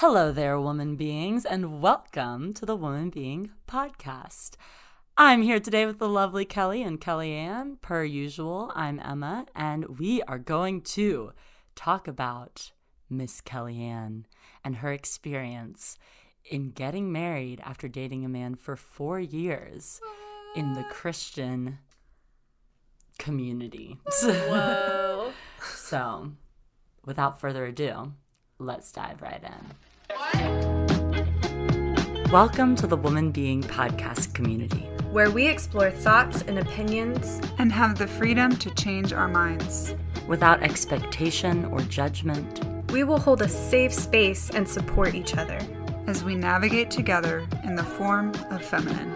Hello there, woman beings, and welcome to the Woman Being Podcast. I'm here today with the lovely Kelly and Kellyanne. Per usual, I'm Emma, and we are going to talk about Miss Kellyanne and her experience in getting married after dating a man for four years in the Christian community. Whoa. so, without further ado, let's dive right in. Welcome to the Woman Being Podcast community. Where we explore thoughts and opinions. and have the freedom to change our minds. Without expectation or judgment, We will hold a safe space and support each other. as we navigate together in the form of feminine.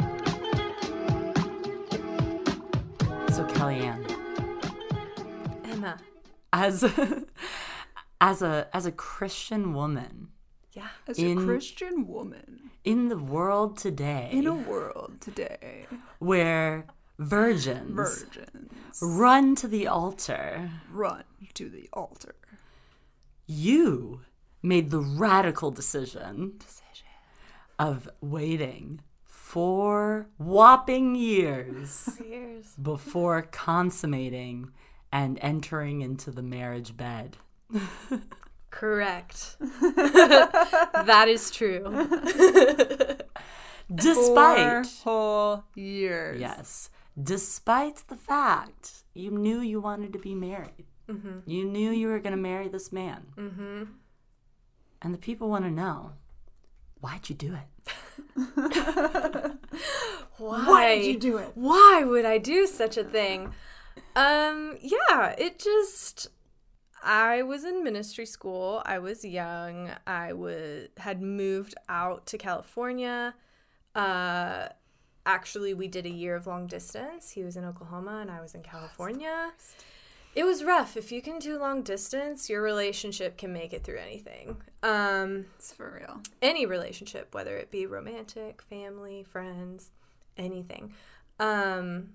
so Kellyanne, Emma. as as a as a Christian woman Yeah. As In- a Christian woman in the world today, in a world today, where virgins virgins run to the altar, run to the altar. you made the radical decision Decision. of waiting four whopping years Years. before consummating and entering into the marriage bed. Correct. that is true. Despite, Four whole years. yes, despite the fact you knew you wanted to be married, you knew you were going to marry this man. Mm-hmm. And the people want to know why'd you do it? Why? did you do it? Why would I do such a thing? Um, yeah, it just I was in ministry school. I was young. I was had moved out to California. Uh actually we did a year of long distance. He was in Oklahoma and I was in California. It was rough. If you can do long distance, your relationship can make it through anything. Um It's for real. any relationship, whether it be romantic, family, friends, anything. Um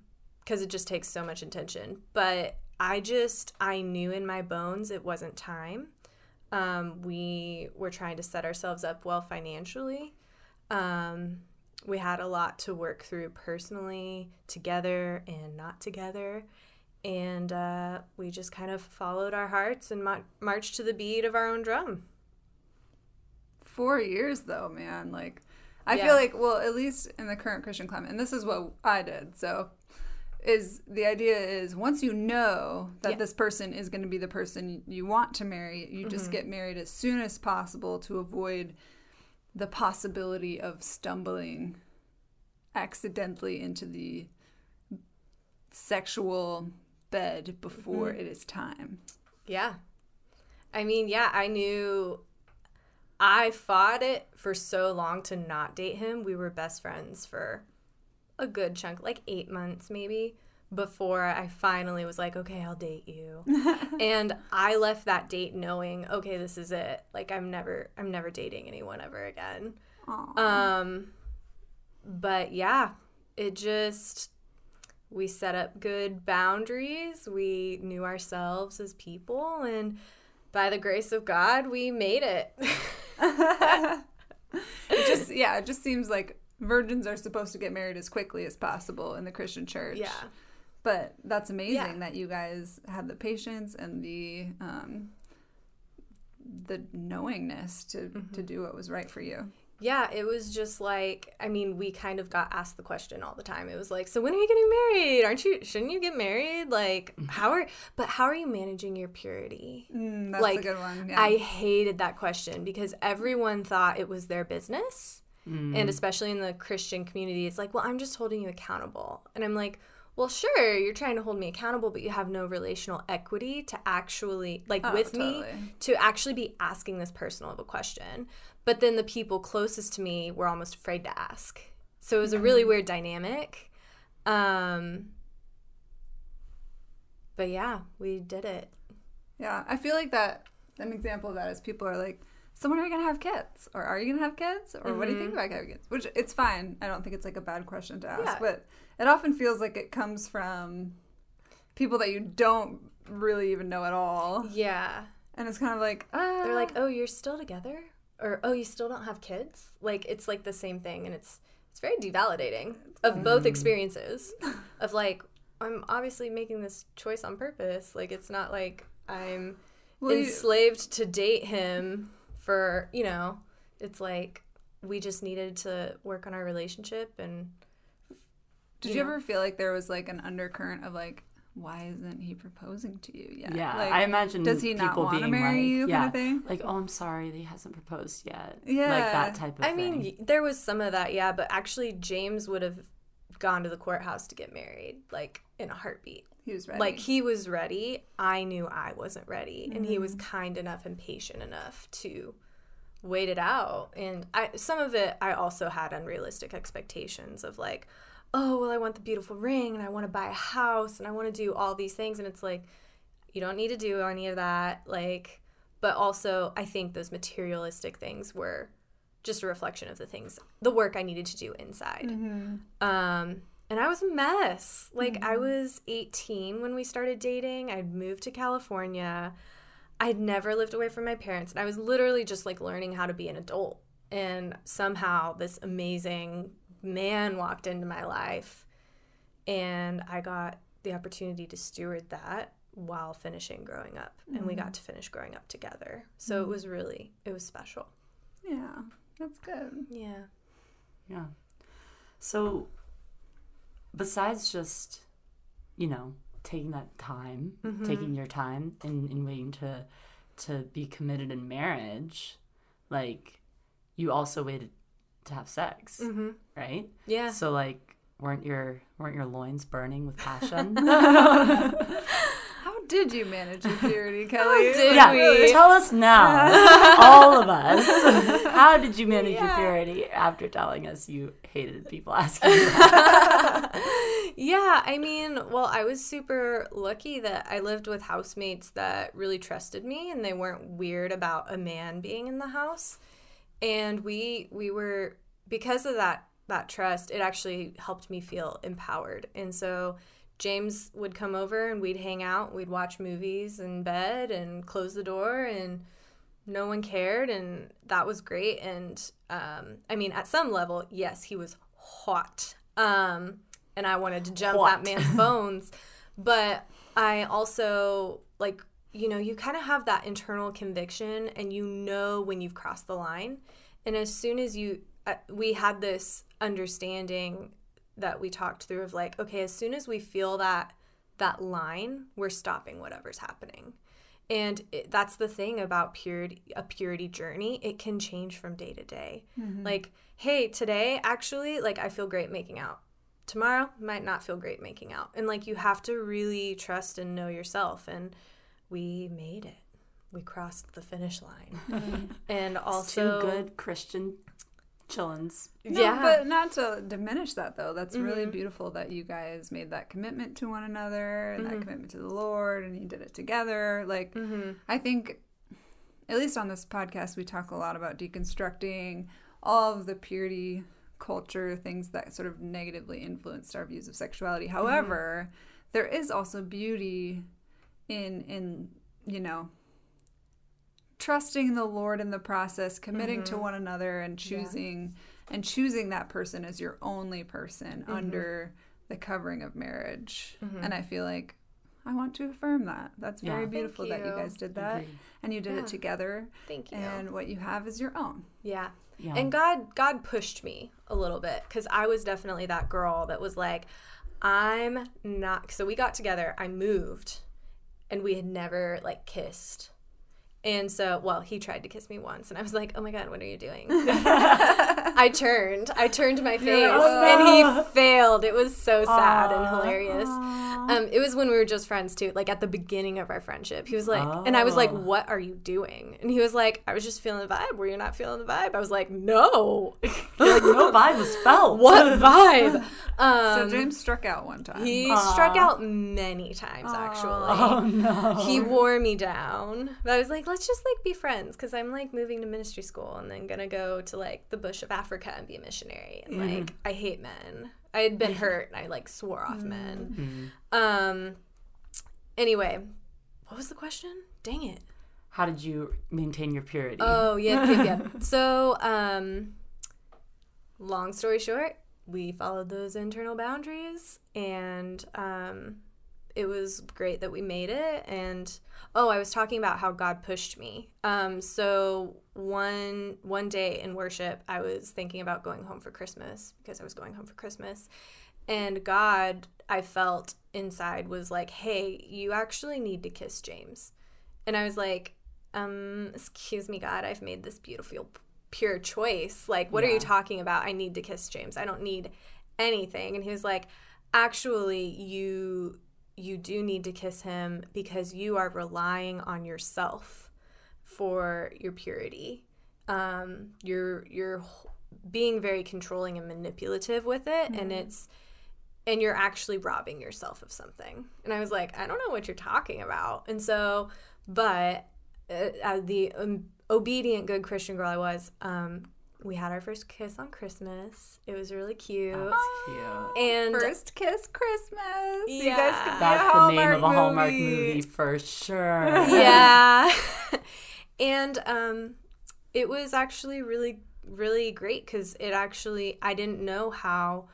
cuz it just takes so much attention. But I just I knew in my bones it wasn't time. Um we were trying to set ourselves up well financially. Um we had a lot to work through personally, together and not together. And uh, we just kind of followed our hearts and ma- marched to the beat of our own drum. Four years though, man. Like, I Yeah. feel like, well, at least in the current Christian climate, and this is what I did. So, is the idea is once you know that Yeah. this person is going to be the person you want to marry, you Mm-hmm. just get married as soon as possible to avoid the possibility of stumbling accidentally into the sexual bed before Mm-hmm. it is time. Yeah. I mean, yeah, I knew I fought it for so long to not date him. We were best friends for a good chunk, like eight months maybe, before I finally was like, okay, I'll date you. and I left that date knowing, okay, this is it. Like I'm never I'm never dating anyone ever again. Um but yeah, it just we set up good boundaries. We knew ourselves as people and by the grace of God, we made it. It just yeah, it just seems like virgins are supposed to get married as quickly as possible in the Christian church. yeah. But that's amazing Yeah. that you guys had the patience and the um the knowingness to Mm-hmm. to do what was right for you. Yeah, it was just like I mean, we kind of got asked the question all the time. It was like, "So when are you getting married? Aren't you shouldn't you get married? Like, how are but how are you managing your purity?" Mm, that's like a good one. Yeah. I hated that question because everyone thought it was their business. And especially in the Christian community, it's like, "Well, I'm just holding you accountable." And I'm like, "Well, sure, you're trying to hold me accountable, but you have no relational equity to actually like Oh, with totally. me to actually be asking this personal of a question." But then the people closest to me were almost afraid to ask. So it was a really Mm-hmm. weird dynamic. Um but yeah, we did it. yeah, I feel like that an example of that is people are like, "So when are you gonna have kids? Or are you gonna have kids? Or what do you think about having kids?" Which it's fine. I don't think it's like a bad question to ask, Yeah. but it often feels like it comes from people that you don't really even know at all. Yeah. And it's kind of like, uh, They're like, "Oh, you're still together? or oh, you still don't have kids? Like it's like the same thing and it's it's very devalidating of both experiences of like I'm obviously making this choice on purpose. Like it's not like I'm Well, you- enslaved to date him for, you know, it's like we just needed to work on our relationship and Did you ever feel like there was like an undercurrent of like, why isn't he proposing to you yet? Yeah, Like, I imagine does he not wanna marry like, you kind yeah, of thing? like, oh, I'm sorry, he hasn't proposed yet. Yeah. like that type of thing. I thing. mean, there was some of that, yeah, but actually James would have gone to the courthouse to get married like in a heartbeat. He was ready. Like he was ready. I knew I wasn't ready, and he was kind enough and patient enough to wait it out. And I some of it I also had unrealistic expectations of like, oh well, I want the beautiful ring, and I want to buy a house, and I want to do all these things, and it's like, you don't need to do any of that. Like, but also I think those materialistic things were just a reflection of the things, the work I needed to do inside. Um, and I was a mess. Like I mm-hmm. was 18 when we started dating. I'd moved to California. I'd never lived away from my parents, and I was literally just like learning how to be an adult. And somehow this amazing man walked into my life, and I got the opportunity to steward that while finishing growing up, and we got mm-hmm. to finish growing up together. So it mm-hmm. was really, it was special. yeah, that's good. Yeah. Yeah. So, besides just, you know, taking that time, Mm-hmm. taking your time and, and waiting to to be committed in marriage, like you also waited to have sex, Mm-hmm. right? Yeah. So like weren't your weren't your loins burning with passion? How did you manage your purity, Kelly? did yeah, we? tell us now, all of us. How did you manage your Yeah. purity after telling us you hated people asking you? Yeah, I mean, well, I was super lucky that I lived with housemates that really trusted me and they weren't weird about a man being in the house. And we we were because of that that trust, it actually helped me feel empowered. And so James would come over and we'd hang out, we'd watch movies in bed and close the door and no one cared and that was great. And um, i mean at some level yes he was hot. Um, and i wanted to jump Hot. that man's bones. But i also like you know you kind of have that internal conviction and you know when you've crossed the line. And as soon as you uh, we had this understanding that we talked through of like okay as soon as we feel that that line we're stopping whatever's happening and it, that's the thing about purity a purity journey. It can change from day to day. Mm-hmm. Like hey today actually like i feel great making out. Tomorrow might not feel great making out. And like you have to really trust and know yourself. And we made it. We crossed the finish line. And also Two good Christian chillins. No, yeah but not to diminish that though. That's really Mm-hmm. beautiful that you guys made that commitment to one another and Mm-hmm. that commitment to the Lord and you did it together. Like Mm-hmm. I think at least on this podcast we talk a lot about deconstructing all of the purity culture things that sort of negatively influenced our views of sexuality. However, there is also beauty in in, you know, trusting the Lord in the process, committing to mm-hmm. one another and choosing and choosing that person as your only person mm-hmm. under the covering of marriage. Mm-hmm. And I feel like I want to affirm that. That's very Yeah. beautiful that you you. guys did that Agreed. and you did Yeah. it together. thank you And what you have is your own. Yeah. Yeah. And God God pushed me a little bit cuz I was definitely that girl that was like I'm not so we got together, I moved and we had never like kissed. And so, well, he tried to kiss me once, and I was like, "Oh my god, what are you doing?" I turned, I turned my face, "Oh, and he failed. It was so sad and hilarious. Um, it was when we were just friends too, like at the beginning of our friendship. He was like, and I was like, Oh. "What are you doing?" And he was like, "I was just feeling the vibe. Were you not feeling the vibe?" I was like, "No, like no vibe was felt. what vibe?" Um, So James struck out one time. he struck out many times actually. Oh no. He wore me down. But I was like, let's just like be friends because I'm like moving to ministry school and then gonna go to like the bush of Africa and be a missionary. And like, I hate men. I had been hurt and I like swore off men. Um, anyway, what was the question? Dang it. how did you maintain your purity? Oh, yeah, yeah, yep. so, um, long story short, we followed those internal boundaries and um, it was great that we made it. And oh, I was talking about how God pushed me. Um, so one one day in worship, I was thinking about going home for Christmas because I was going home for Christmas. And God, I felt inside was like, "Hey, you actually need to kiss James." And I was like, um, excuse me, God, I've made this beautiful, pure choice. Like, what are you talking about? I need to kiss James. I don't need anything. And he was like, actually, you you do need to kiss him because you are relying on yourself for your purity. Um, you're you're being very controlling and manipulative with it, and it's and you're actually robbing yourself of something. And I was like, I don't know what you're talking about. And so, but uh, the um, obedient, good Christian girl I was, um, we had our first kiss on Christmas. It was really cute. Cute. and First kiss Christmas. You Yeah. guys could be That's a the name Hallmark of a Hallmark movie. movie for sure. yeah. and um it was actually really really great cuz it actually I didn't know how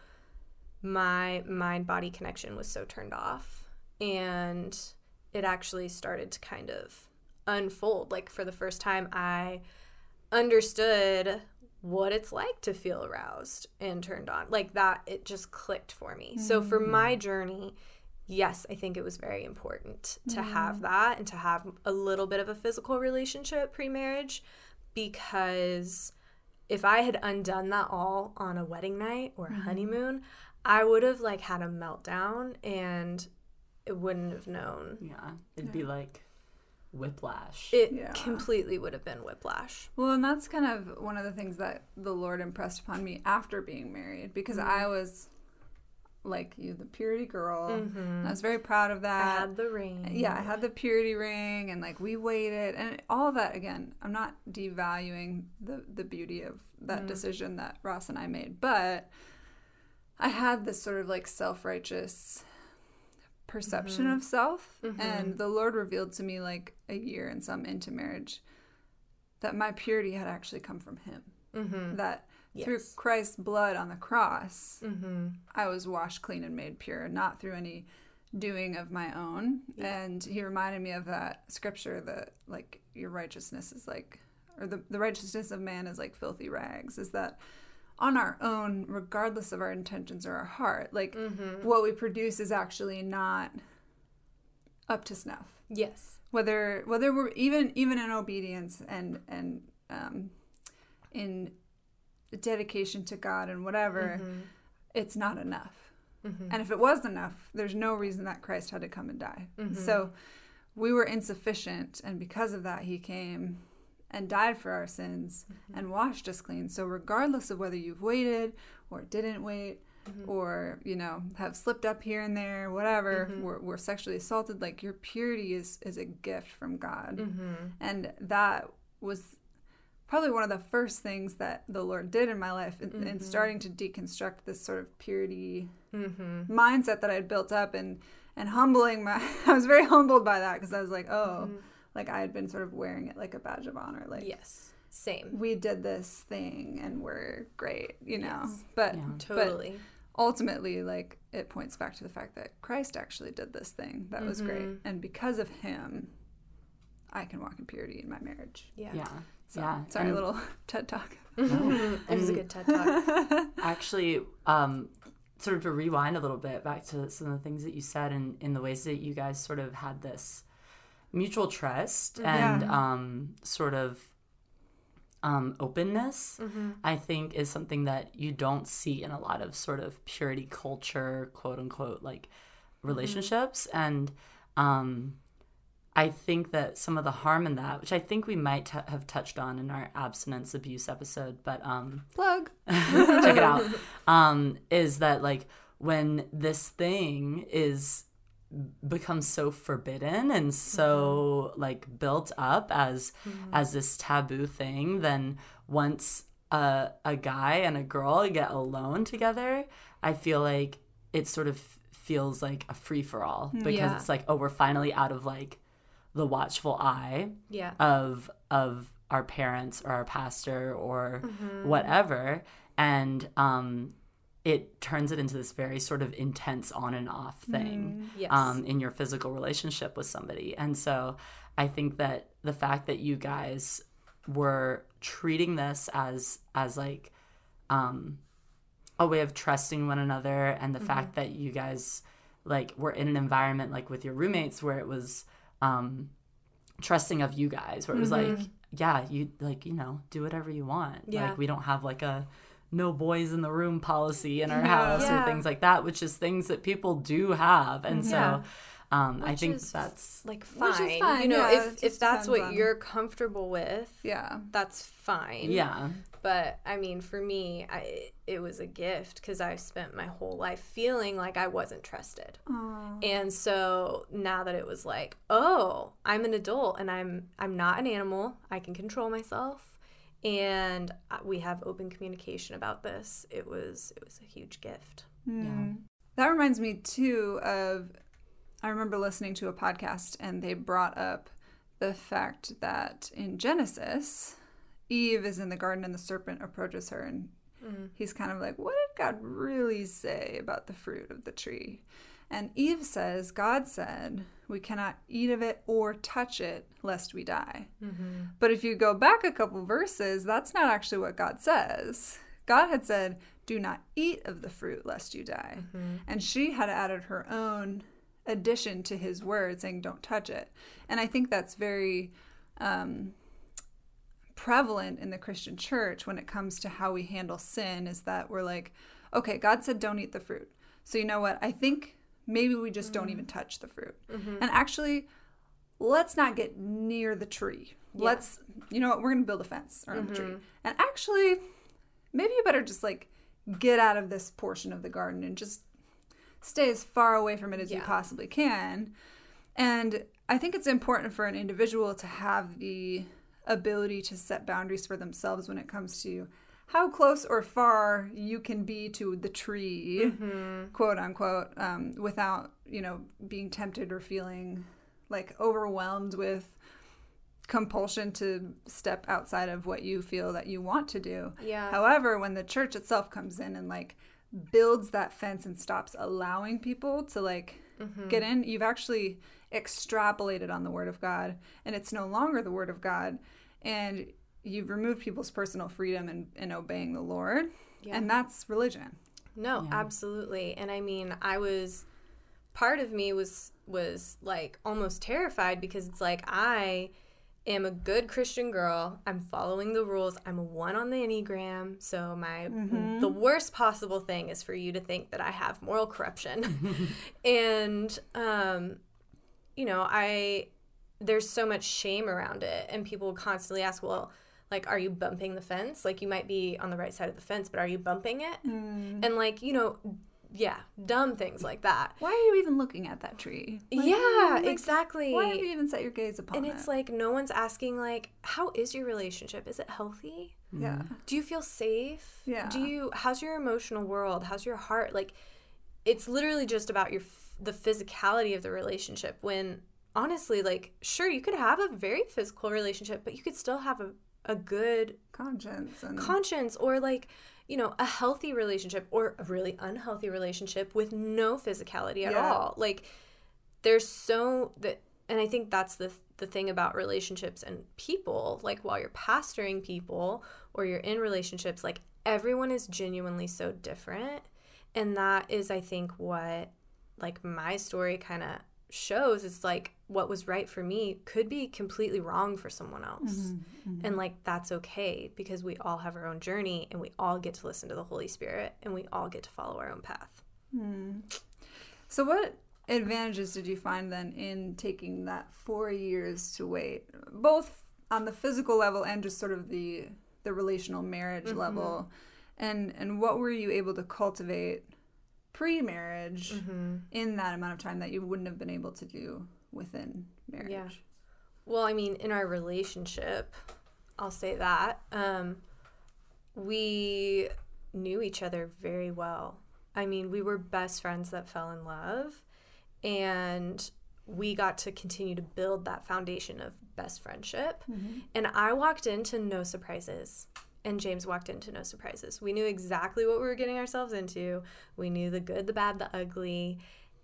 my mind body connection was so turned off and it actually started to kind of unfold like for the first time I understood what it's like to feel aroused and turned on. Like that it just clicked for me. So for mm. my journey yes, I think it was very important to have mm. that and to have a little bit of a physical relationship pre marriage because if I had undone that all on a wedding night or a mm-hmm. honeymoon, I would have like had a meltdown and it wouldn't have known. Yeah, it'd be like whiplash. It Yeah. completely would have been whiplash. Well, and that's kind of one of the things that the Lord impressed upon me after being married because mm-hmm. I was like you, the purity girl. and I was very proud of I that. had the ring. yeah, I had the purity ring and like we waited and all of that again, I'm not devaluing the the beauty of that mm. decision that Ross and I made, but I had this sort of like self-righteous perception of self and the Lord revealed to me like a year and some into marriage that my purity had actually come from him. Mm-hmm. That through Christ's blood on the cross, Mm-hmm. I was washed clean and made pure, not through any doing of my own. And he reminded me of that scripture that like your righteousness is like or the, the righteousness of man is like filthy rags, is that on our own, regardless of our intentions or our heart, like mm-hmm. what we produce is actually not up to snuff. Yes. Whether whether we're even even in obedience and and um, in dedication to God and whatever, mm-hmm. it's not enough. Mm-hmm. And if it was enough, there's no reason that Christ had to come and die. So we were insufficient, and because of that, He came and died for our sins mm-hmm. and washed us clean. So regardless of whether you've waited or didn't wait, mm-hmm. or you know have slipped up here and there, whatever, mm-hmm. were, were sexually assaulted, like your purity is is a gift from God, and that was probably one of the first things that the Lord did in my life in, in starting to deconstruct this sort of purity mindset that I had built up and and humbling my I was very humbled by that because I was like, oh, like I had been sort of wearing it like a badge of honor, like Yes. Same. we did this thing and we're great, you know. But Yeah. but Totally. ultimately like it points back to the fact that Christ actually did this thing that was great and because of him I can walk in purity in my marriage. yeah. yeah, So, yeah. Sorry, a And- little TED talk. It was a good TED talk. actually um sort of to rewind a little bit back to some of the things that you said and in the ways that you guys sort of had this mutual trust and um sort of um openness i think is something that you don't see in a lot of sort of purity culture quote unquote like relationships. And um I think that some of the harm in that, which I think we might t- have touched on in our abstinence abuse episode, but um, Plug. check it out. Um is that like when this thing is becomes so forbidden and so like built up as as this taboo thing then once a, a guy and a girl get alone together i feel like it sort of feels like a free for all because Yeah. it's like oh we're finally out of like the watchful eye Yeah. of of our parents or our pastor or Mm-hmm. whatever and um it turns it into this very sort of intense on and off thing Yes. um in your physical relationship with somebody. And so i think that the fact that you guys were treating this as as like um a way of trusting one another and the fact that you guys like were in an environment like with your roommates where it was um trusting of you guys where it was like yeah you like you know do whatever you want. Yeah. like we don't have like a no boys in the room policy in our Yeah. house Yeah. or things like that which is things that people do have and Yeah. so um i think is that's like Which fine. is fine, You know, yeah, if if that's what on- you're comfortable with, Yeah. that's fine. yeah But I mean, for me, I it was a gift because I spent my whole life feeling like I wasn't trusted. Aw. And so now that it was like, oh, I'm an adult and I'm I'm not an animal. I can control myself, and uh, we have open communication about this. It was it was a huge gift. Mm. That reminds me too of I remember listening to a podcast and they brought up the fact that in Genesis, Eve is in the garden and the serpent approaches her and he's kind of like, What did God really say about the fruit of the tree? And Eve says, God said, We cannot eat of it or touch it lest we die. But if you go back a couple verses, that's not actually what God says. God had said, Do not eat of the fruit lest you die. And she had added her own addition to his word, saying, Don't touch it. And I think that's very um, prevalent in the Christian church when it comes to how we handle sin is that we're like, okay, God said don't eat the fruit. So you know what? I think maybe we just don't even mm-hmm. touch the fruit. Mm-hmm. And actually, let's not get near the tree. Let's, you know what? We're going to build a fence around the tree. Mm-hmm. And actually, maybe you better just like get out of this portion of the garden and just stay as far away from it as you possibly can. And I think it's important for an individual to have the ability to set boundaries for themselves when it comes to how close or far you can be to the tree, quote unquote, um, without, you know, being tempted or feeling like overwhelmed with compulsion to step outside of what you feel that you want to do. Yeah. However, when the church itself comes in and like builds that fence and stops allowing people to like get in, you've actually extrapolated on the word of God and it's no longer the word of God and you've removed people's personal freedom in, in obeying the Lord. Yeah. And that's religion. No, absolutely. And I mean, I was part of me was was like almost terrified because it's like I am a good Christian girl. I'm following the rules. I'm a 1 on the Enneagram. So my the worst possible thing is for you to think that I have moral corruption. and um you know, I there's so much shame around it and people constantly ask, "Well, like are you bumping the fence? Like you might be on the right side of the fence, but are you bumping it?" Mm. And like, you know, yeah, dumb things like that. Why are you even looking at that tree? Like, yeah, mm, like, exactly. Why have you even set your gaze upon it? and it? it's like no one's asking like, "How is your relationship? Is it healthy? yeah. Mm. Do you feel safe? Yeah. Do you how's your emotional world? How's your heart? Like it's literally just about your f- the physicality of the relationship when honestly like sure you could have a very physical relationship but you could still have a, a good Conscience and conscience or like you know a healthy relationship or a really unhealthy relationship with no physicality at Yeah. all. Like there's so that and i think that's the the thing about relationships and people. Like while you're pastoring people or you're in relationships like everyone is genuinely so different. And that is i think what like my story kind of shows it's like what was right for me could be completely wrong for someone else. Mm-hmm, mm-hmm. And like that's okay because we all have our own journey and we all get to listen to the holy spirit and we all get to follow our own path. Hmm. So, what advantages did you find then in taking that four years to wait, both on the physical level and just sort of the the relational marriage mm-hmm. level, and and what were you able to cultivate pre-marriage in that amount of time that you wouldn't have been able to do within marriage? Yeah. Well, I mean, in our relationship, I'll say that um, we knew each other very well. I mean, we were best friends that fell in love, and we got to continue to build that foundation of best friendship. And I walked into no surprises. And James walked into no surprises. We knew exactly what we were getting ourselves into. We knew the good, the bad, the ugly.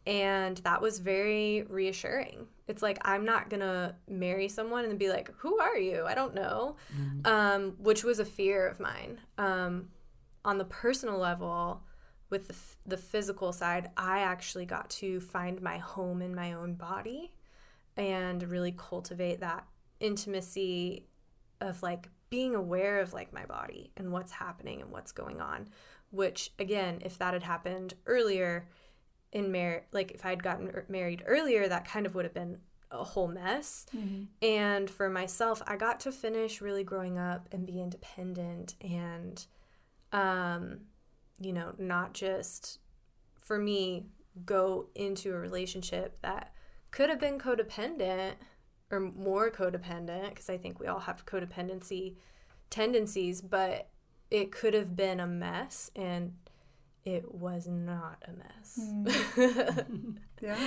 And that was very reassuring. It's like, I'm not going to marry someone and be like, who are you? I don't know. Um, which was a fear of mine. Um, on the personal level, with the, f- the physical side, I actually got to find my home in my own body and really cultivate that intimacy of like being aware of like my body and what's happening and what's going on which again if that had happened earlier in mar like if i'd gotten er- married earlier that kind of would have been a whole mess. And for myself i got to finish really growing up and be independent and um you know not just for me go into a relationship that could have been codependent or more codependent because I think we all have codependency tendencies, but it could have been a mess and it was not a mess. Mm. Yeah.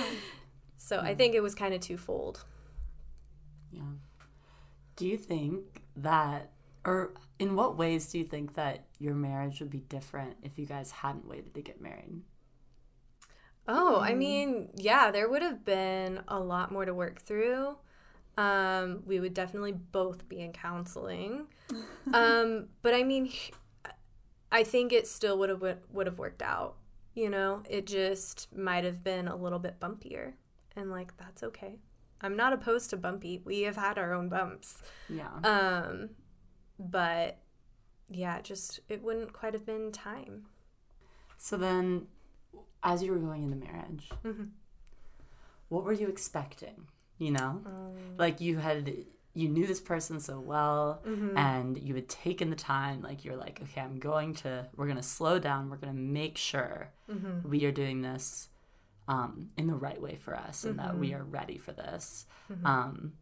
so I mm. think it was kind of twofold. Yeah. Do you think that, or in what ways do you think that your marriage would be different if you guys hadn't waited to get married? Oh, I mm. mean, yeah, there would have been a lot more to work through. Um, we would definitely both be in counseling. um, but I mean, I think it still would have would have worked out. You know, it just might have been a little bit bumpier, and like that's okay. I'm not opposed to bumpy. We have had our own bumps. Yeah. Um, but yeah, just it wouldn't quite have been time. So then, as you were going into marriage, Mhm. what were you expecting? You know, Um, like you had, you knew this person so well, mhm. and you had taken the time. Like you're like, okay, I'm going to, we're gonna slow down. We're gonna make sure Mhm. we are doing this um, in the right way for us, and that we are ready for this. Um,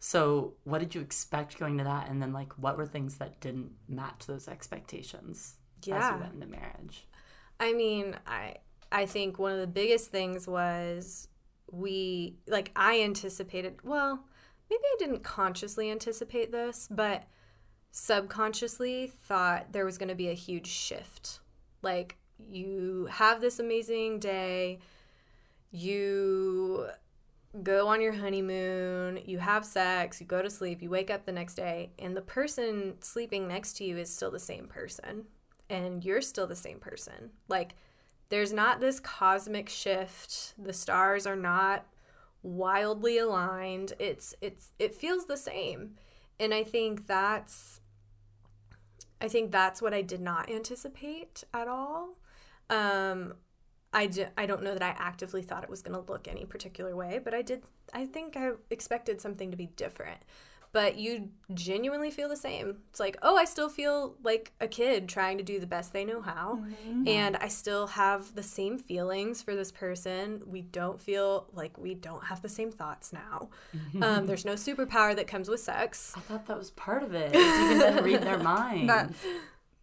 so, what did you expect going to that, and then like, what were things that didn't match those expectations as Yeah. you went into marriage? I mean, I I think one of the biggest things was we like I anticipated, well, maybe I didn't consciously anticipate this, but subconsciously thought there was going to be a huge shift. Like you have this amazing day, you go on your honeymoon, you have sex, you go to sleep, you wake up the next day, and the person sleeping next to you is still the same person and you're still the same person. Like, there's not this cosmic shift. The stars are not wildly aligned. It's it's it feels the same. And I think that's I think that's what I did not anticipate at all. Um I, do, I don't know that I actively thought it was going to look any particular way, but I did. I think I expected something to be different. But you genuinely feel the same. It's like, oh, I still feel like a kid trying to do the best they know how. And I still have the same feelings for this person. We don't feel like we don't have the same thoughts now. Um, there's no superpower that comes with sex. I thought that was part of it. is You can then read their mind. Not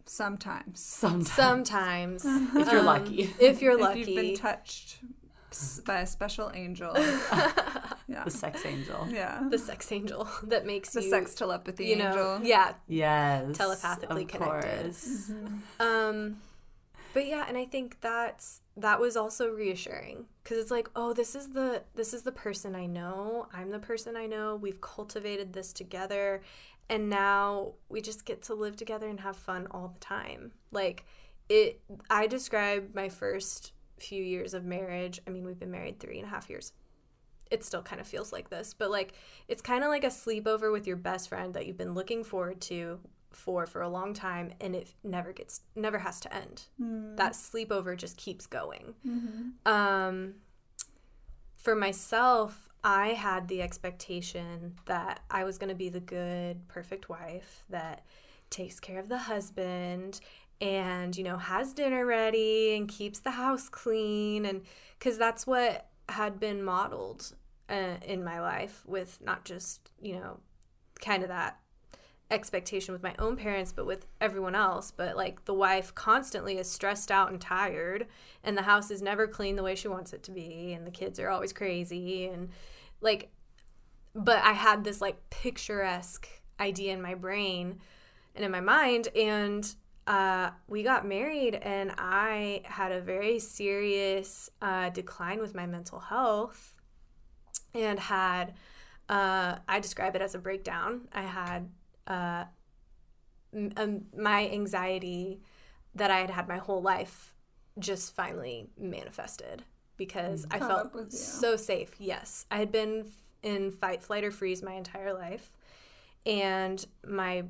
sometimes. Sometimes, Sometimes, if you're um, lucky. if you're If lucky, you've been touched s- by a special angel. yeah. The sex angel. Yeah. the sex angel that makes The you, sex telepathy you know, angel. yeah, Yes. Telepathically of connected. course. Um, but yeah, and I think that's that was also reassuring because it's like, oh, this is the this is the person I know. I'm the person I know. We've cultivated this together, and now we just get to live together and have fun all the time. Like it, I describe my first few years of marriage. I mean, we've been married three and a half years. It still kind of feels like this, but like it's kind of like a sleepover with your best friend that you've been looking forward to for for a long time and it never gets never has to end that sleepover just keeps going um for myself i had the expectation that i was going to be the good perfect wife that takes care of the husband and you know has dinner ready and keeps the house clean and because that's what had been modeled uh, in my life with not just you know kind of that expectation with my own parents but with everyone else but like the wife constantly is stressed out and tired and the house is never clean the way she wants it to be and the kids are always crazy and like but i had this like picturesque idea in my brain and in my mind and uh, we got married and i had a very serious uh, decline with my mental health and had uh, i describe it as a breakdown i had uh, m- um, my anxiety that I had had my whole life just finally manifested because I felt up with you. so safe. Yes, I had been in fight, flight, or freeze my entire life, and my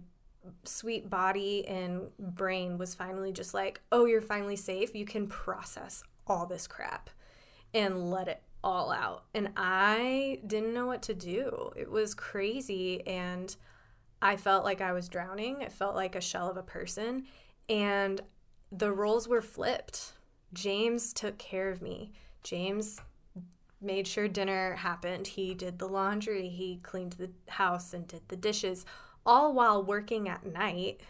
sweet body and brain was finally just like, "Oh, you're finally safe. You can process all this crap and let it all out." And I didn't know what to do. It was crazy and I felt like I was drowning. It felt like a shell of a person. And the roles were flipped. James took care of me. James made sure dinner happened. He did the laundry. He cleaned the house and did the dishes, all while working at night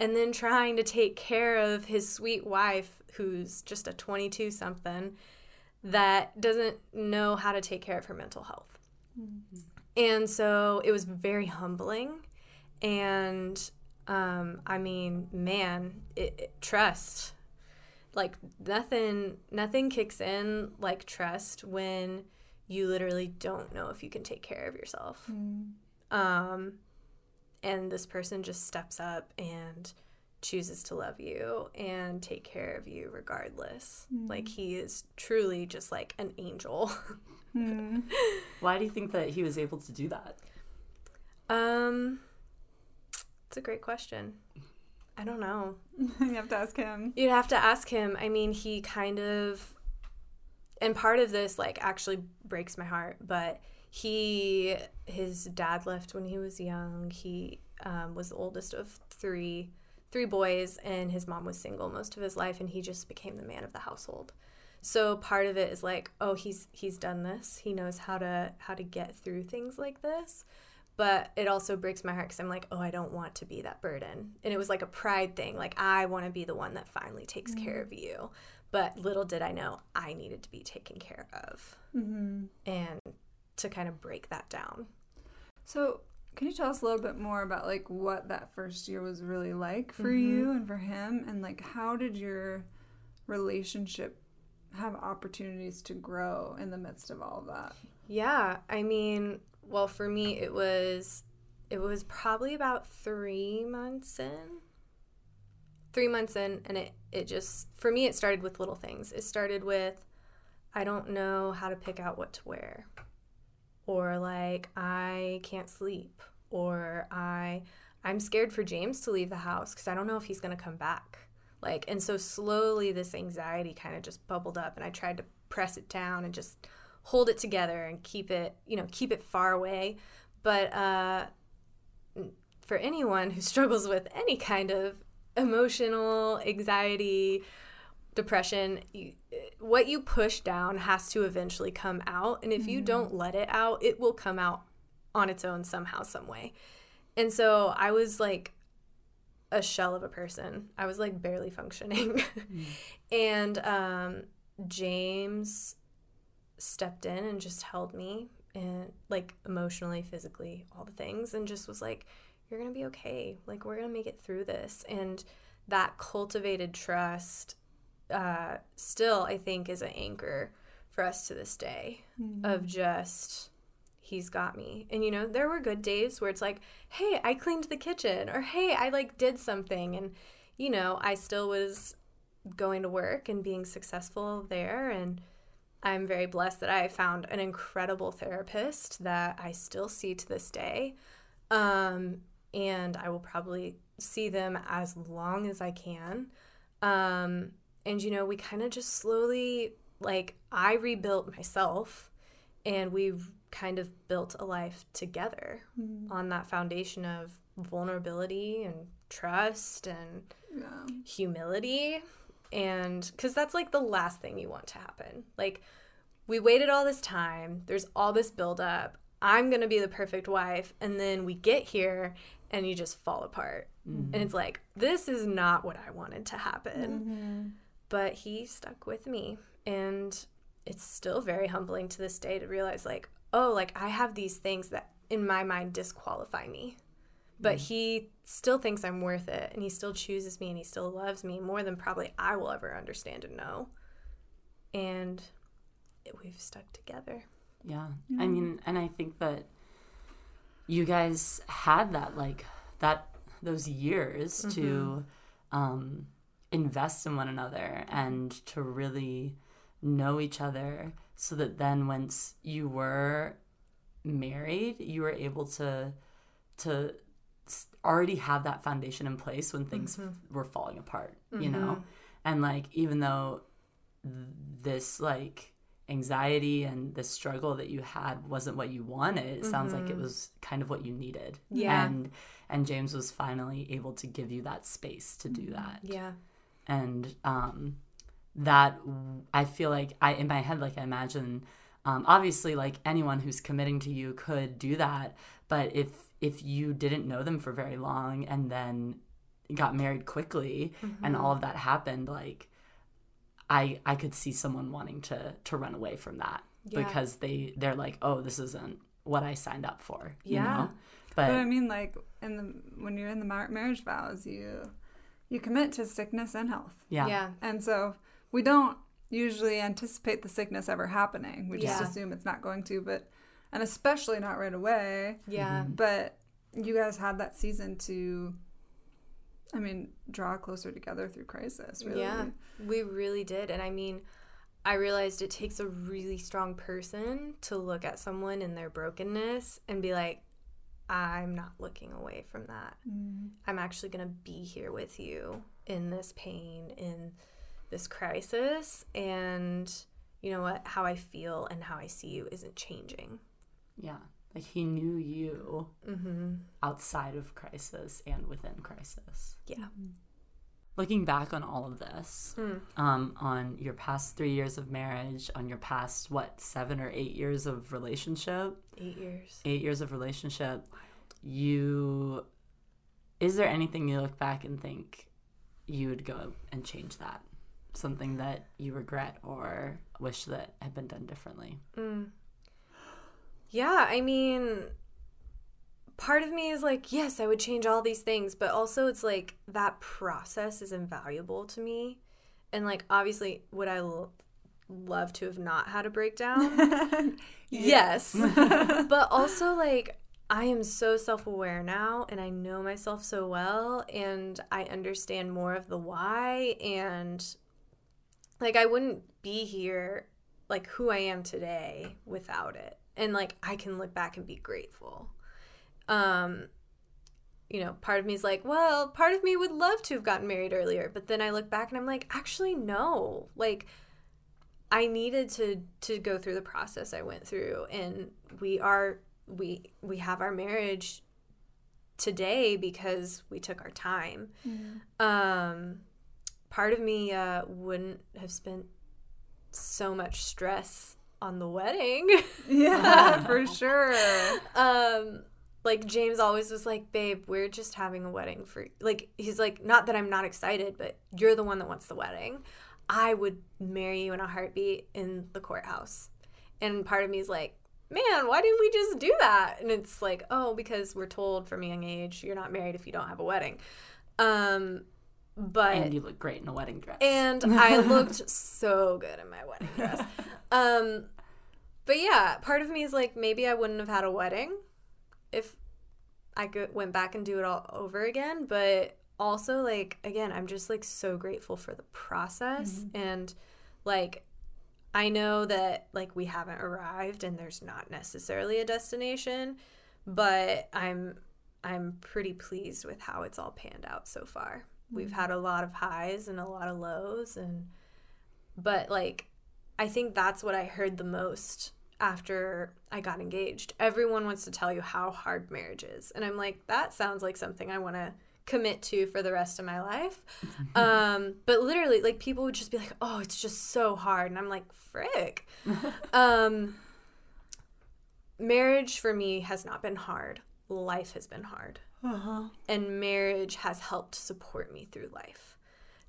and then trying to take care of his sweet wife, who's just a 22 something, that doesn't know how to take care of her mental health. And so it was very humbling and um, I mean, man, it, it, trust. Like nothing, nothing kicks in like trust when you literally don't know if you can take care of yourself. Um, and this person just steps up and chooses to love you and take care of you regardless. Like he is truly just like an angel. Why do you think that he was able to do that? um, it's a great question. I don't know. you have to ask him. You'd have to ask him. I mean, he kind of, and part of this like actually breaks my heart. But he, his dad left when he was young. He um, was the oldest of three, three boys, and his mom was single most of his life, and he just became the man of the household. So part of it is like, oh, he's he's done this. He knows how to how to get through things like this but it also breaks my heart because I'm like, oh, I don't want to be that burden. And it was like a pride thing. Like, I want to be the one that finally takes care of you. But little did I know I needed to be taken care of. Mm-hmm. And to kind of break that down. So, can you tell us a little bit more about like what that first year was really like for mm-hmm. you and for him, and like how did your relationship have opportunities to grow in the midst of all of that? Yeah. I mean, well, for me, it was. It was probably about three months in. Three months in, and it, it just, for me, it started with little things. It started with, I don't know how to pick out what to wear. Or like I can't sleep. Or I I'm scared for James to leave the house because I don't know if he's gonna come back. Like and so slowly this anxiety kind of just bubbled up and I tried to press it down and just hold it together and keep it, you know, keep it far away. But uh for anyone who struggles with any kind of emotional anxiety, depression, you, what you push down has to eventually come out. And if you don't let it out, it will come out on its own somehow, some way. And so I was like a shell of a person. I was like barely functioning. and um, James stepped in and just held me and like emotionally, physically, all the things, and just was like, You're gonna be okay. Like, we're gonna make it through this. And that cultivated trust uh, still, I think, is an anchor for us to this day of just he's got me. And you know, there were good days where it's like, hey, I cleaned the kitchen or hey, I like did something and you know, I still was going to work and being successful there and I'm very blessed that I found an incredible therapist that I still see to this day. Um, and I will probably see them as long as I can. Um, and you know, we kind of just slowly like I rebuilt myself and we've kind of built a life together on that foundation of vulnerability and trust and Yeah. humility and because that's like the last thing you want to happen like we waited all this time there's all this buildup I'm going to be the perfect wife. And then we get here and you just fall apart. Mm-hmm. And it's like, this is not what I wanted to happen. But he stuck with me. And it's still very humbling to this day to realize, like, oh, like I have these things that in my mind disqualify me. But mm. he still thinks I'm worth it. And he still chooses me and he still loves me more than probably I will ever understand and know. And we've stuck together. Yeah. I mm. mean, and I think that you guys had that like that those years to mm-hmm. um invest in one another and to really know each other so that then once you were married, you were able to to already have that foundation in place when things mm-hmm. f- were falling apart, you know? Mm-hmm. And like even though this like anxiety and the struggle that you had wasn't what you wanted it sounds like it mm-hmm. was kind of what you needed Yeah. and and james was finally able to give you that space to do that Yeah. And um that i feel like i in my head like i imagine um, obviously like anyone who's committing to you could do that but if if you didn't know them for very long and then got married quickly and all of that happened like i i could see someone wanting to to run away from that Yeah. because they they're like oh this isn't what i signed up for you Yeah. know But but I mean, like in the when you're in the mar- marriage vows, you you commit to sickness and health, yeah Yeah. and so we don't usually anticipate the sickness ever happening. We just Yeah. assume it's not going to, but and especially not right away. Yeah. Mm-hmm. But you guys had that season to, I mean, draw closer together through crisis. Really. Yeah. We really did. And I mean, I realized it takes a really strong person to look at someone in their brokenness and be like, I'm not looking away from that. I'm actually going to be here with you in this pain, in this crisis. And you know what? How I feel and how I see you isn't changing. yeah like he knew you Mm-hmm. outside of crisis and within crisis Yeah. Looking back on all of this Hmm. um, on your past three years of marriage on your past what seven or eight years of relationship Eight years. eight years of relationship you is there anything you look back and think you would go and change that something that you regret or wish that had been done differently Mm. Yeah, I mean, part of me is like, yes, I would change all these things, but also it's like that process is invaluable to me. And like, obviously, would I l- love to have not had a breakdown? yes. but also, like, I am so self aware now and I know myself so well and I understand more of the why. And like, I wouldn't be here like who I am today without it. And like I can look back and be grateful. Um you know, part of me is like, well, part of me would love to have gotten married earlier, but then I look back and I'm like, actually no. Like I needed to to go through the process I went through and we are we we have our marriage today because we took our time. Um part of me uh wouldn't have spent so much stress on the wedding. yeah, for sure. um like James always was like, "Babe, we're just having a wedding for like he's like not that I'm not excited, but you're the one that wants the wedding. I would marry you in a heartbeat in the courthouse." And part of me is like, "Man, why didn't we just do that?" And it's like, "Oh, because we're told from a young age you're not married if you don't have a wedding." Um but and you look great in a wedding dress and I looked so good in my wedding dress. Um, but yeah, part of me is like maybe I wouldn't have had a wedding if I could went back and do it all over again. But also like again, I'm just like so grateful for the process mm-hmm. and like I know that like we haven't arrived and there's not necessarily a destination, but I'm I'm pretty pleased with how it's all panned out so far. We've mm-hmm. had a lot of highs and a lot of lows and but like I think that's what I heard the most after I got engaged. Everyone wants to tell you how hard marriage is. And I'm like that sounds like something I want to commit to for the rest of my life. um but literally like people would just be like, "Oh, it's just so hard." And I'm like, "Frick." um marriage for me has not been hard. Life has been hard. Uh-huh. And marriage has helped support me through life.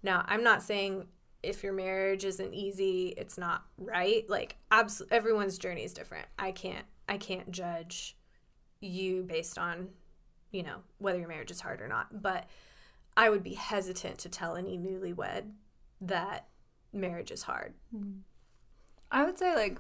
Now, I'm not saying if your marriage isn't easy, it's not right. Like abs- everyone's journey is different. I can't I can't judge you based on, you know, whether your marriage is hard or not. But I would be hesitant to tell any newlywed that marriage is hard. I would say like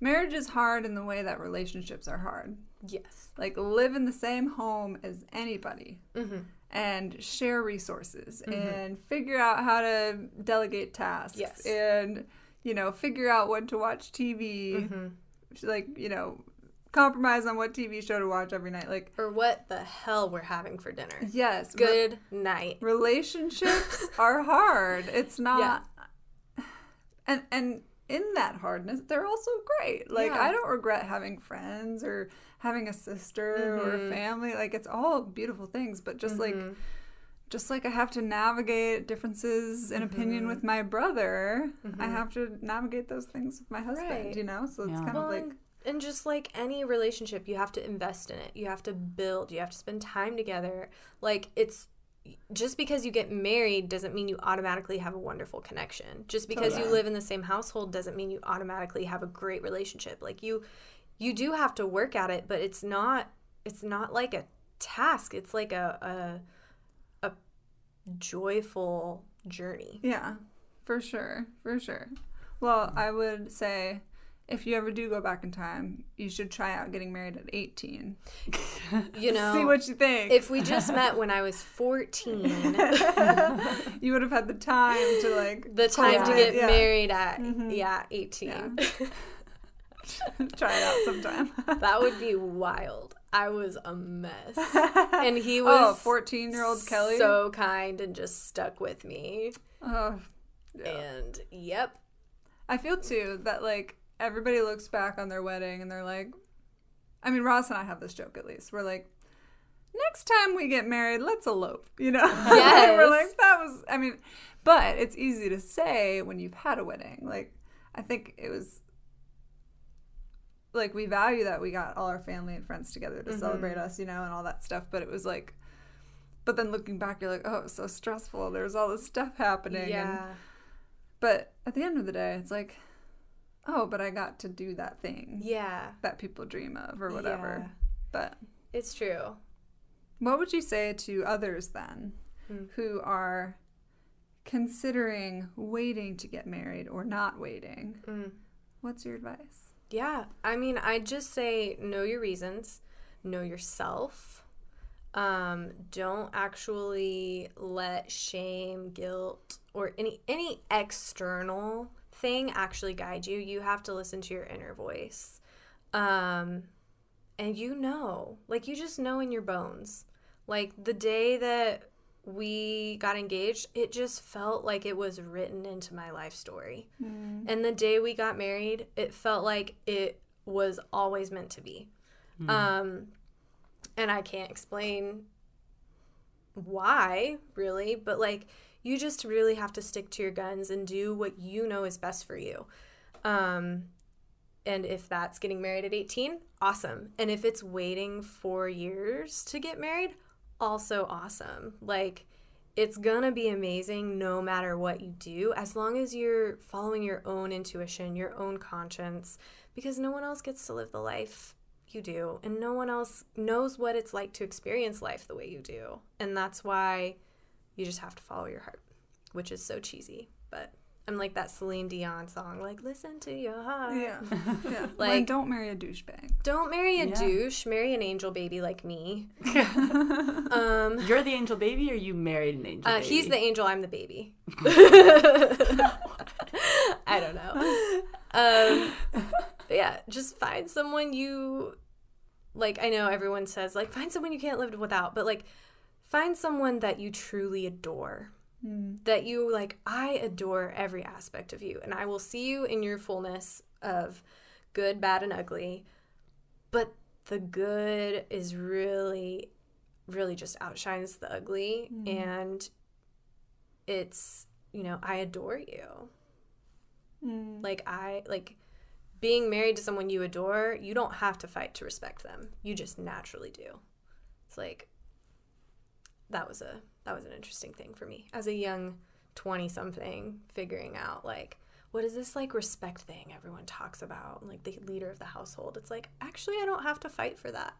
marriage is hard in the way that relationships are hard. Yes. Like live in the same home as anybody Mm-hmm. And share resources and figure out how to delegate tasks Yes. and you know figure out when to watch TV. Mm-hmm. Like you know compromise on what TV show to watch every night. Like Or what the hell we're having for dinner. yes, re- Good night. relationships are hard. It's not yeah. and and in that hardness, they're also great. Like Yeah. I don't regret having friends or having a sister or Mhm. a family. Like it's all beautiful things, but just like Mhm. just like I have to navigate differences in opinion Mhm. with my brother, I Mhm. have to navigate those things with my husband, Right. you know? So it's Yeah. kind Well, of like and, and just like any relationship, you have to invest in it. You have to build. You have to spend time together. Like it's just because you get married doesn't mean you automatically have a wonderful connection. Just because you live in the same household doesn't mean you automatically have a great relationship. Like you you do have to work at it, but it's not it's not like a task. It's like a a, a joyful journey. Yeah, for sure, for sure. Well, I would say if you ever do go back in time, you should try out getting married at 18. You know, See what you think. if we just met when I was 14, you would have had the time to like the time to get yeah. married at Mhm. yeah 18 Yeah. try it out sometime. that would be wild i was a mess and he oh, was 14 year old Kelly. so kind and just stuck with me oh, yeah. and yep I feel too that like everybody looks back on their wedding and they're like, I mean, Ross and I have this joke at least. We're like, next time we get married, let's elope, you know? Yes. We're like, that was, I mean, but it's easy to say when you've had a wedding. Like, I think it was like we value that we got all our family and friends together to Mhm. celebrate us, you know, and all that stuff. But it was like, but then looking back, you're like, oh, it was so stressful. There was all this stuff happening. And, yeah but at the end of the day, it's like, oh, but I got to do that thing yeah that people dream of or whatever. Yeah. But it's true what would you say to others then Hmm. who are considering waiting to get married or not waiting? Mm. What's your advice? Yeah, I mean, I just say know your reasons, know yourself. Um, don't actually let shame, guilt, or any any external thing actually guide you. You have to listen to your inner voice. Um, and you know, like you just know in your bones. Like the day that we got engaged, it just felt like it was written into my life story. And the day we got married, it felt like it was always meant to be. Um, and I can't explain why, really, but like you just really have to stick to your guns and do what you know is best for you. Um, and if that's getting married at 18, awesome. And if it's waiting four years to get married, also awesome. Like, it's gonna be amazing no matter what you do, as long as you're following your own intuition, your own conscience, because no one else gets to live the life you do, and no one else knows what it's like to experience life the way you do. And that's why you just have to follow your heart, which is so cheesy, but I'm like that Celine Dion song, like, listen to your heart. Yeah. Yeah. like, Like- don't marry a douchebag. Don't marry a Yeah. douche, marry an angel baby like me. Um, You're the angel baby, or you married an angel uh, baby? he's the angel, I'm the baby. I don't know. Um, but yeah, just find someone you like. I know everyone says like find someone you can't live without, but like find someone that you truly adore. That you like, I adore every aspect of you, and I will see you in your fullness of good, bad, and ugly. But the good is really, really just outshines the ugly, and it's you know I adore you. Mm. Like I like being married to someone you adore, you don't have to fight to respect them. You just naturally do. It's like that was a that was an interesting thing for me. As a young 20 something figuring out like what is this like respect thing everyone talks about like the leader of the household? It's like actually i don't have to fight for that.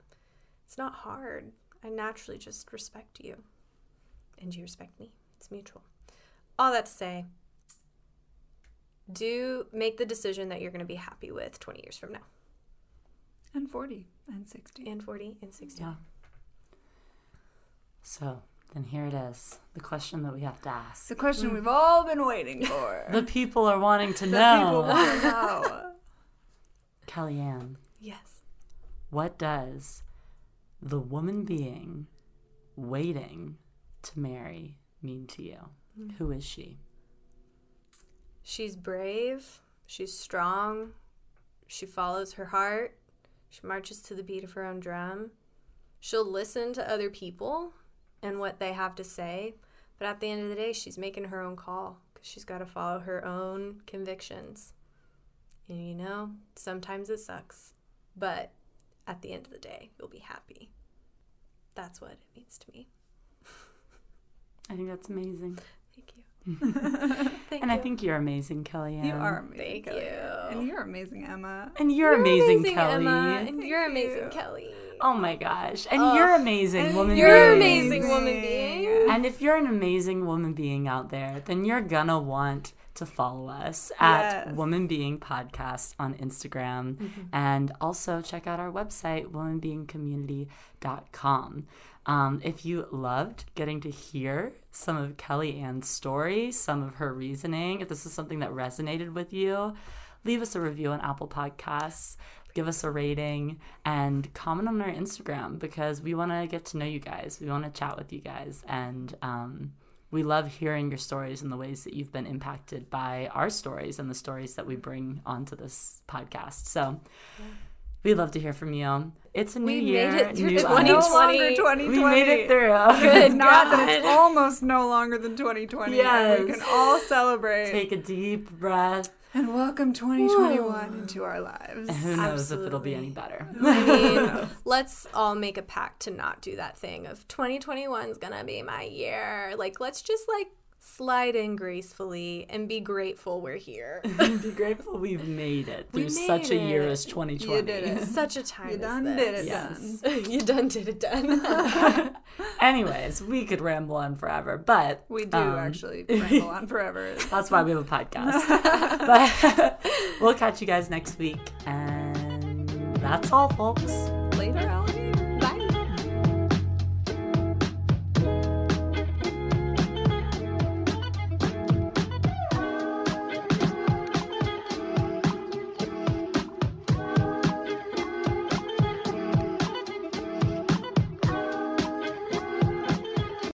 It's not hard. I naturally just respect you. And you respect me. It's mutual. All that to say do make the decision that you're going to be happy with 20 years from now. And 40 and 60. and 40 and 60 Yeah. So then here it is the question that we have to ask. The question we've all been waiting for. The people are wanting to The know. people want to know. Kellyanne, yes what does the woman being waiting to marry mean to you? Hmm. Who is she? She's brave. She's strong. She follows her heart. She marches to the beat of her own drum. She'll listen to other people and what they have to say. But at the end of the day, she's making her own call because she's got to follow her own convictions. And you know, sometimes it sucks. But at the end of the day, you'll be happy. That's what it means to me. I think that's amazing. Thank you. Thank And I think you're amazing, Kellyanne. You are amazing. Thank Kelly. you. And you're amazing, Emma. And you're, You're amazing, Kelly. Emma, and Thank you're amazing, you. Kelly. Oh my gosh. And Ugh. you're amazing, And woman You're being. amazing, woman being. And if you're an amazing woman being out there, then you're gonna want to follow us at Yes. Woman Being Podcast on Instagram and also check out our website, womanbeingcommunity.com. Um, if you loved getting to hear some of Kelly Ann's story, some of her reasoning, if this is something that resonated with you, leave us a review on Apple Podcasts, give us a rating, and comment on our Instagram because we want to get to know you guys. We want to chat with you guys. And um, we love hearing your stories and the ways that you've been impacted by our stories and the stories that we bring onto this podcast. So we'd love to hear from you. It's a new We made year. it through It's 2020. no longer 2020. We made it through. Good It's not that it's almost no longer than 2020. and we can all celebrate. Take a deep breath. And welcome 2021 into our lives. And who knows if it'll be any better. I mean, let's all make a pact to not do that thing of 2021 is gonna be my year. Like, let's just like slide in gracefully and be grateful we're here. be grateful we've made it through such a year as 2020. You did it. Such a time. You done this. did it, Yes. done. you done did it done. Anyways, we could ramble on forever, but We do um, actually ramble on forever. That's why we have a podcast. but we'll catch you guys next week, and that's all, folks.